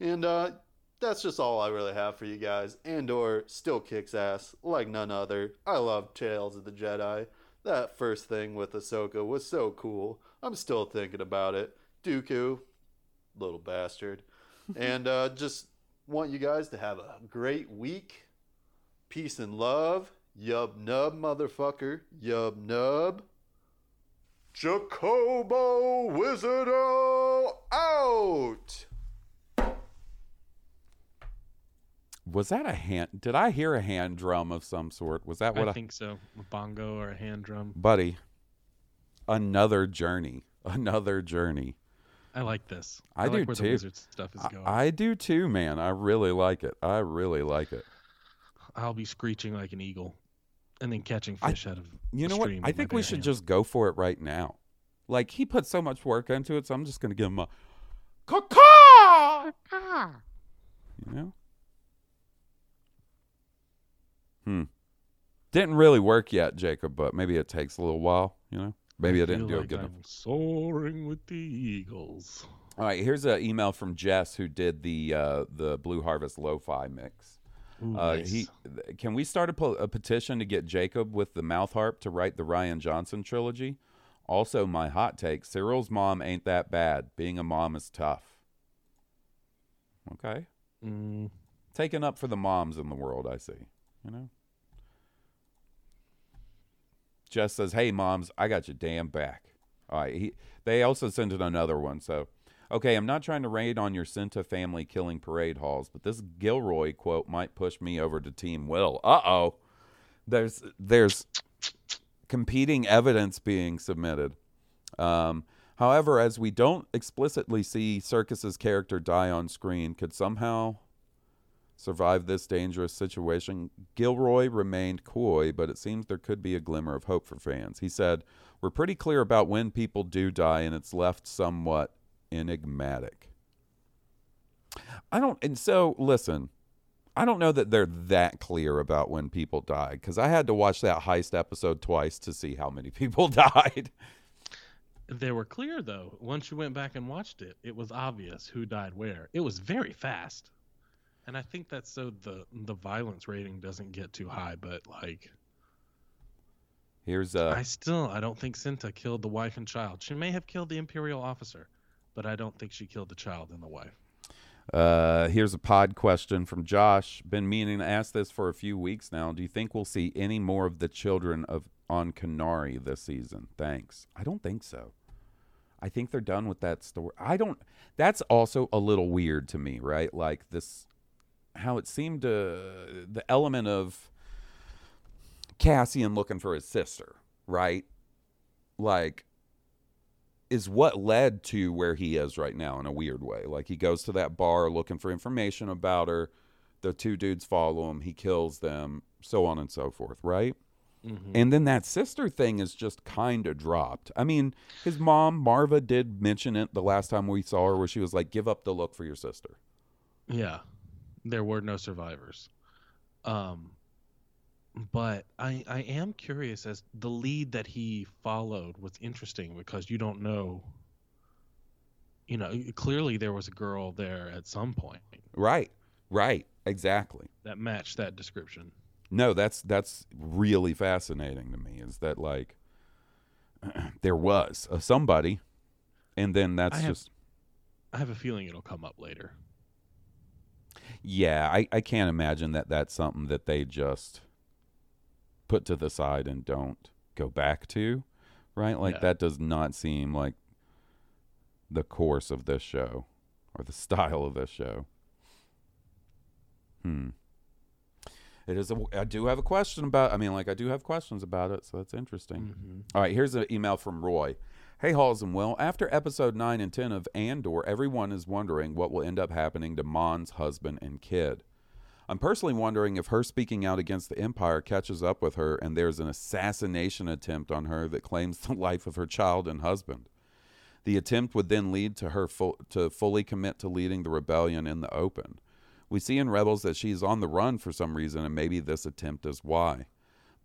And uh, that's just all I really have for you guys. Andor still kicks ass like none other. I love Tales of the Jedi. That first thing with Ahsoka was so cool. I'm still thinking about it. Dooku, little bastard. (laughs) and uh, just want you guys to have a great week. Peace and love. Yub nub, motherfucker. Yub nub. Jacobo Wizardo out. Was that a hand? Did I hear a hand drum of some sort? Was that what I think so. A bongo or a hand drum. buddy? Another journey. (laughs) Another journey. I like this. I, I, do like where too. the wizard stuff is going. I do too, man. I really like it. I really like it. I'll be screeching like an eagle, and then catching I- fish out of. You know what? I think we should hands. just go for it right now. Like he put so much work into it, so I'm just gonna give him a caw You know? Hmm. Didn't really work yet, Jacob, but maybe it takes a little while, you know? Maybe I, didn't feel do like it good enough. I'm soaring with the eagles. All right, here's an email from Jess who did the uh, the Blue Harvest Lo-Fi mix. Ooh, Uh, nice. he can we start a, po- a petition to get Jacob with the mouth harp to write the Rian Johnson trilogy? Also, my hot take: Syril's mom ain't that bad. Being a mom is tough. Okay, Mm, taking up for the moms in the world. I see. You know. Jess says, "Hey, moms, I got your damn back." All right. He, they also sent in another one. So, okay, I'm not trying to raid on your Cinta family killing parade halls, but this Gilroy quote might push me over to Team Will. Uh oh. There's there's competing evidence being submitted. Um, however, as we don't explicitly see Circus's character die on screen, could somehow survive this dangerous situation. Gilroy remained coy, but it seems there could be a glimmer of hope for fans. He said, We're pretty clear about when people do die, and it's left somewhat enigmatic. I don't, and so listen, I don't know that they're that clear about when people die because I had to watch that heist episode twice to see how many (laughs) people died. they were clear though. Once you went back and watched it, it was obvious who died where. It was very fast, and I think that's so the the violence rating doesn't get too high. But like, Here's uh I still I don't think Cinta killed the wife and child. She may have killed the imperial officer, but I don't think she killed the child and the wife. Uh, here's a pod question from Josh. Been meaning to ask this for a few weeks now. Do you think we'll see any more of the children of on Kenari this season? Thanks. I don't think so. I think they're done with that story. I don't. That's also a little weird to me, right? Like this, how it seemed to the element of Cassian looking for his sister, right? Like is what led to where he is right now in a weird way. Like he goes to that bar looking for information about her. The two dudes follow him. He kills them, so on and so forth, right? Mm-hmm. And then that sister thing is just kind of dropped. I mean, his mom, Maarva, did mention it the last time we saw her, where she was like, give up the look for your sister. Yeah, there were no survivors. Um, but I I am curious as the lead that he followed was interesting because you don't know. You know, clearly there was a girl there at some point Right, right, exactly. that matched that description. No, that's that's really fascinating to me. Is that like (clears throat) there was a somebody, and then that's I have- just I have a feeling it'll come up later. Yeah. I I can't imagine that that's something that they just put to the side and don't go back to, right? Like that does not seem like the course of this show or the (laughs) style of this show. Hmm. It is. A, I do have a question about. I mean, like I do have questions about it, so that's interesting. Mm-hmm. All right, here's an email from Roy. Hey, Halls and Will. After episode nine and ten of Andor, everyone is wondering what will end up happening to Mon's husband and kid. I'm personally wondering if her speaking out against the Empire catches up with her, and there's an assassination attempt on her that claims the life of her child and husband. The attempt would then lead to her full, to fully commit to leading the rebellion in the open. We see in Rebels that she's on the run for some reason, and maybe this attempt is why.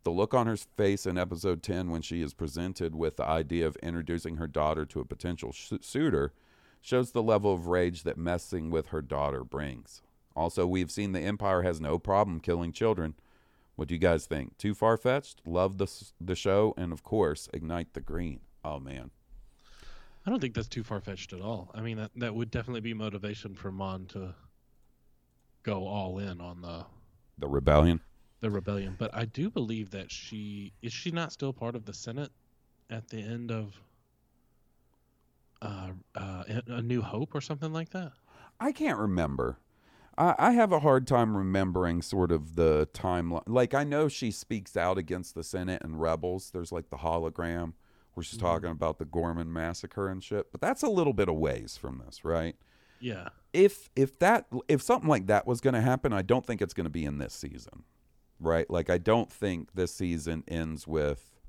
The look on her face in episode 10 when she is presented with the idea of introducing her daughter to a potential sh- suitor shows the level of rage that messing with her daughter brings. Also, we've seen the Empire has no problem killing children. What do you guys think? Too far fetched? Love the, s- the show, and of course, ignite the green. Oh, man. I don't think that's too far fetched at all. I mean, that that would definitely be motivation for Mon to go all in on the The rebellion. The rebellion. But I do believe that she is she not still part of the Senate at the end of uh, uh, A New Hope or something like that. I can't remember. I, I have a hard time remembering sort of the timeline. Like I know she speaks out against the Senate and rebels. There's like the hologram where she's Mhm. talking about the Ghorman massacre and shit. But that's a little bit of ways from this, right? Yeah. If if that if something like that was going to happen, I don't think it's going to be in this season, right? Like I don't think this season ends with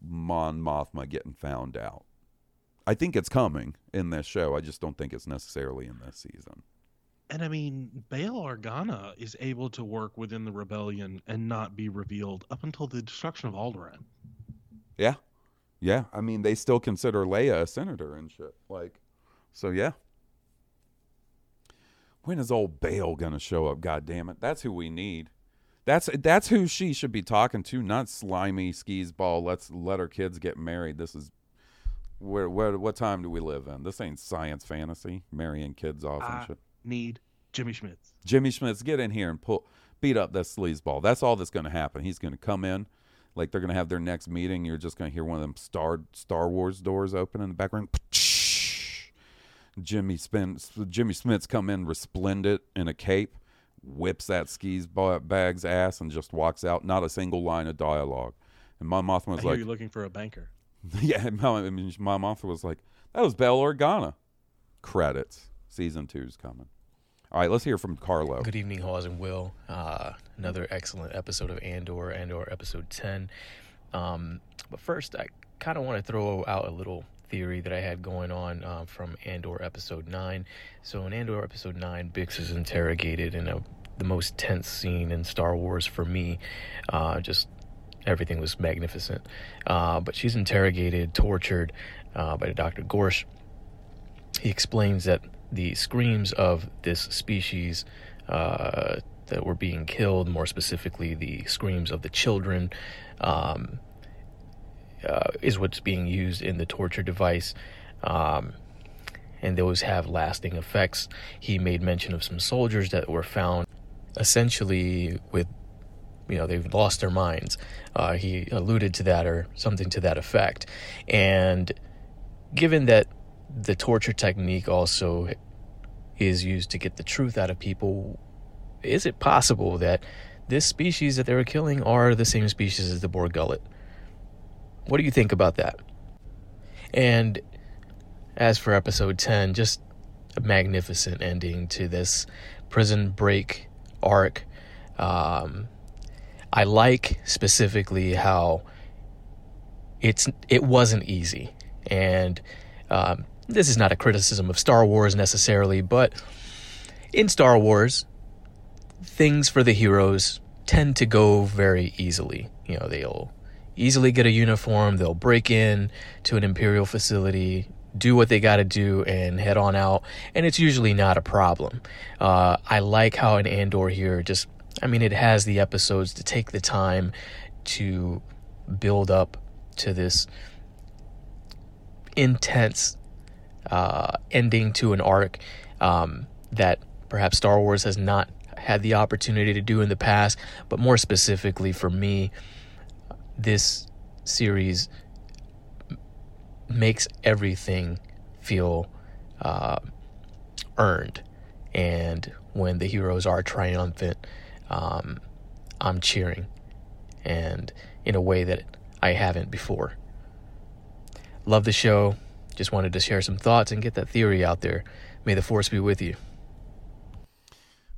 Mon Mothma getting found out. I think it's coming in this show. I just don't think it's necessarily in this season. And I mean, Bail Organa is able to work within the rebellion and not be revealed up until the destruction of Alderaan. Yeah. Yeah. I mean, they still consider Leia a senator and shit. Like, so yeah. When is old Bail gonna show up? God damn it. That's who we need. That's that's who she should be talking to, not slimy skis ball. Let's let our kids get married. This is where where what time do we live in? This ain't science fantasy. Marrying kids off and shit. need Jimmy Smits. Jimmy Smits, get in here and pull beat up that sleazeball. That's all that's going to happen. He's going to come in, like they're going to have their next meeting. You're just going to hear one of them Star Star Wars doors open in the background. Jimmy spin, Jimmy Smits come in resplendent in a cape, whips that skis bag's ass, and just walks out. Not a single line of dialogue. And my Mothma I was hear like, you're looking for a banker. (laughs) yeah, and my, I mean, my Mothma was like, that was Bail Organa. Credits. Season two's coming. All right, let's hear from Carlo. Good evening, Hawes and Will. Uh, another excellent episode of Andor, Andor episode 10. Um, but first, I kind of want to throw out a little theory that I had going on uh, from Andor episode 9. So, in Andor episode 9, Bix is interrogated in a, the most tense scene in Star Wars for me. Uh, just everything was magnificent. Uh, but she's interrogated, tortured uh, by Dr. Gorst. He explains that the screams of this species uh, that were being killed, more specifically the screams of the children, um, uh, is what's being used in the torture device. Um, and those have lasting effects. He made mention of some soldiers that were found essentially with, you know, they've lost their minds. Uh, he alluded to that or something to that effect. And given that the torture technique also is used to get the truth out of people, is it possible that this species that they were killing are the same species as the Bor Gullet? What do you think about that? And as for episode 10, just a magnificent ending to this prison break arc. Um, I like specifically how it's it wasn't easy, and um, this is not a criticism of Star Wars necessarily, but in Star Wars, things for the heroes tend to go very easily. You know, they'll easily get a uniform, they'll break in to an Imperial facility, do what they got to do, and head on out, and it's usually not a problem. Uh, I like how in Andor here, just, I mean, it has the episodes to take the time to build up to this intense uh, ending to an arc um, that perhaps Star Wars has not had the opportunity to do in the past, but more specifically for me, this series makes everything feel uh, earned. And when the heroes are triumphant, um, I'm cheering, and in a way that I haven't before. Love the show. Just wanted to share some thoughts and get that theory out there. May the force be with you.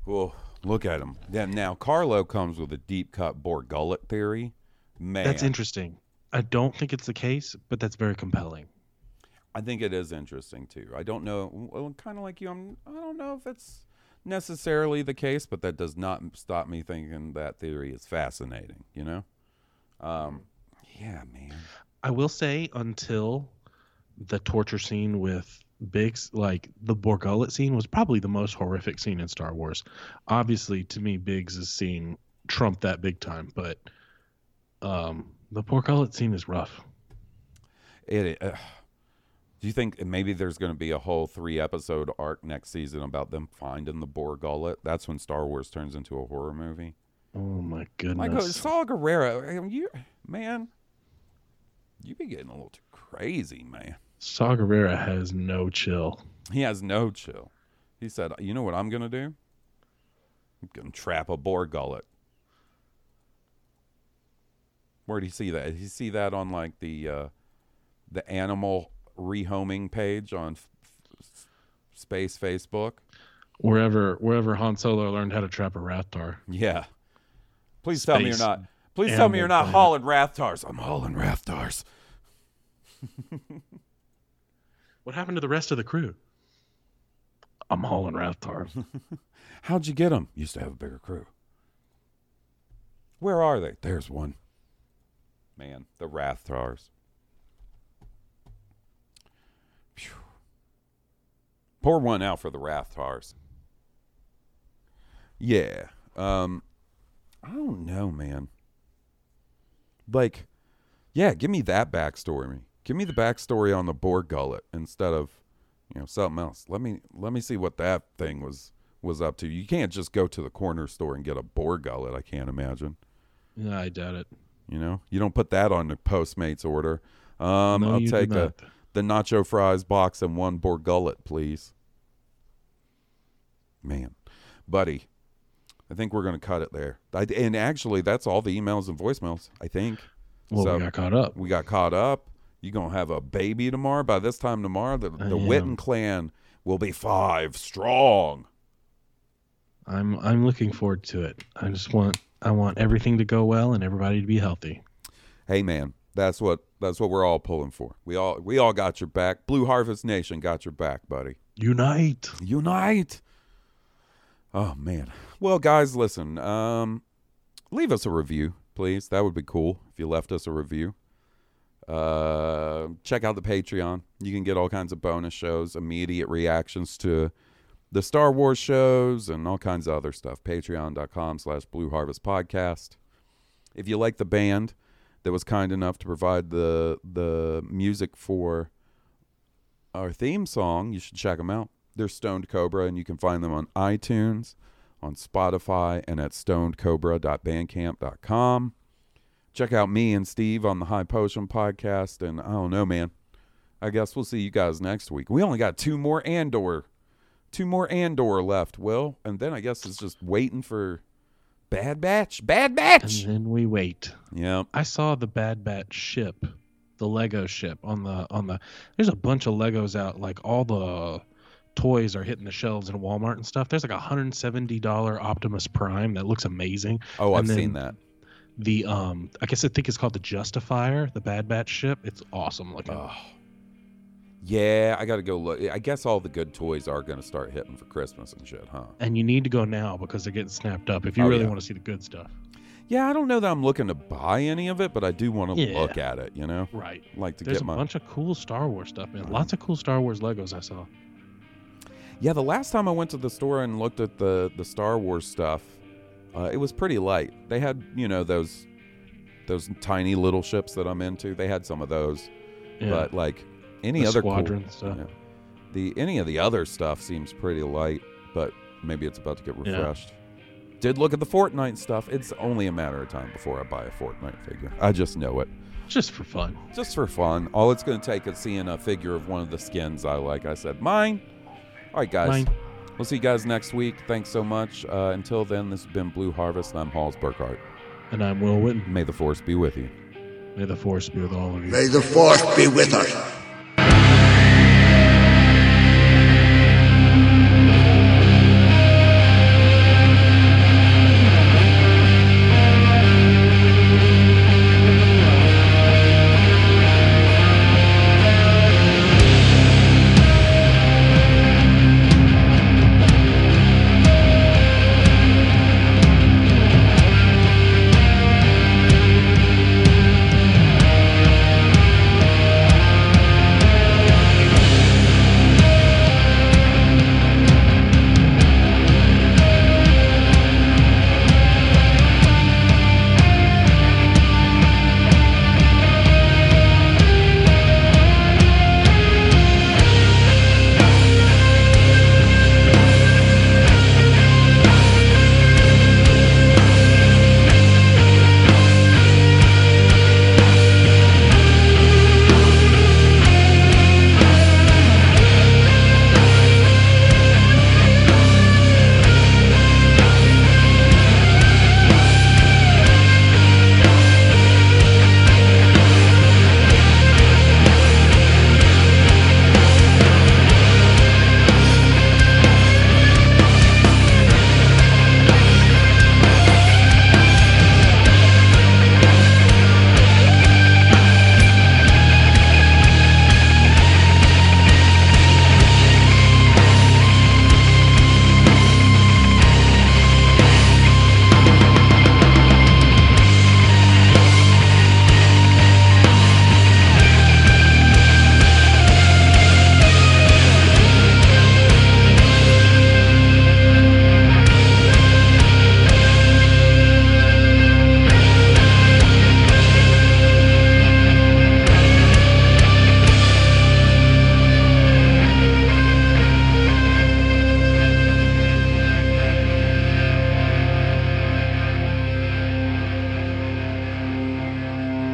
Well, look at him. Then now Carlo comes with a deep cut Bor Gullet theory. Man, That's interesting. I don't think it's the case, but that's very compelling. I think it is interesting too. I don't know. Well, kind of like you, I'm. I don't know if it's necessarily the case, but that does not stop me thinking that theory is fascinating. You know, um, yeah, man. I will say until the torture scene with Bix, like the Bor Gullet scene, was probably the most horrific scene in Star Wars. Obviously, to me, Bix' scene trumped that big time, but um, the Bor Gullet scene is rough. It. Uh, do you think maybe there's going to be a whole three episode arc next season about them finding the Bor Gullet? That's when Star Wars turns into a horror movie. Oh my goodness! Michael Saw Gerrera, I mean, you man, you be getting a little too crazy, man. Saw Gerrera has no chill. He has no chill. He said, "You know what I'm going to do? I'm going to trap a Bor Gullet." Where did you see that? Did he see that on like the uh, the animal rehoming page on f- f- Space Facebook? Wherever wherever Han Solo learned how to trap a Rathtar. Yeah. Please tell me you're Space not. Please tell me you're not hauling Rathtars. I'm hauling Rathtars. (laughs) What happened to the rest of the crew? I'm hauling Rathtars. (laughs) How'd you get them? Used to have a bigger crew. Where are they? There's one. Man, the Rathtars. Phew. Pour one out for the Rathtars. Yeah. Um I don't know, man. Like, yeah, give me that backstory. Give me the backstory on the Bor Gullet instead of, you know, something else. Let me let me see what that thing was was up to. You can't just go to the corner store and get a Bor Gullet. I can't imagine. yeah, I doubt it. You know, you don't put that on the Postmates order. Um, No, I'll take the not. the nacho fries box and one Bor Gullet, please. Man, buddy, I think we're gonna cut it there. I, and actually, that's all the emails and voicemails. I think. Well, we got caught up. We got caught up. You gonna have a baby tomorrow? By this time tomorrow, the the. Witten clan will be five strong. I'm I'm looking forward to it. I just want I want everything to go well and everybody to be healthy. Hey man, that's what that's what we're all pulling for. We all we all got your back. Blue Harvest Nation got your back, buddy. Unite. Unite. Oh man. Well, guys, listen. Um, leave us a review, please. That would be cool if you left us a review. Uh, check out the Patreon. You can get all kinds of bonus shows, immediate reactions to the Star Wars shows, and all kinds of other stuff. Patreon.com slash Blue Harvest Podcast. If you like the band that was kind enough to provide the the music for our theme song, you should check them out. They're Stoned Cobra, and you can find them on iTunes, on Spotify, and at stonedcobra.bandcamp.com. Check out me and Steve on the High Potion podcast, and I don't know, man. I guess we'll see you guys next week. We only got two more Andor, two more Andor left, Will, and then I guess it's just waiting for Bad Batch, Bad Batch. And then we wait. Yeah. I saw the Bad Batch ship, the Lego ship on the on the. There's a bunch of Legos out. Like all the toys are hitting the shelves in Walmart and stuff. There's like a hundred and seventy dollar Optimus Prime that looks amazing. Oh, I've seen that. The um, I guess I think it's called the Justifier, the Bad Batch ship. It's awesome looking. Oh. Yeah, I got to go look. I guess all the good toys are going to start hitting for Christmas and shit, huh? And you need to go now because they're getting snapped up if you Oh, really yeah. want to see the good stuff. Yeah, I don't know that I'm looking to buy any of it, but I do want to Yeah. look at it. You know, Right. Like to There's get a my. bunch of cool Star Wars stuff, man. Lots of cool Star Wars Legos I saw. Yeah, the last time I went to the store and looked at the the Star Wars stuff, uh, it was pretty light. They had you know those those tiny little ships that I'm into. They had some of those, Yeah. but like any The other cool- stuff. yeah. the any of the other stuff seems pretty light, but maybe it's about to get Yeah. refreshed. Did look at the Fortnite stuff. It's only a matter of time before I buy a Fortnite figure. I just know it. Just for fun. Just for fun. All it's going to take is seeing a figure of one of the skins I like. I said, mine. All right, guys. Mine. We'll see you guys next week. Thanks so much. Uh, until then, this has been Blue Harvest, and I'm Halls Burkhart. And I'm Will Witten. May the Force be with you. May the Force be with all of you. May the force be with us.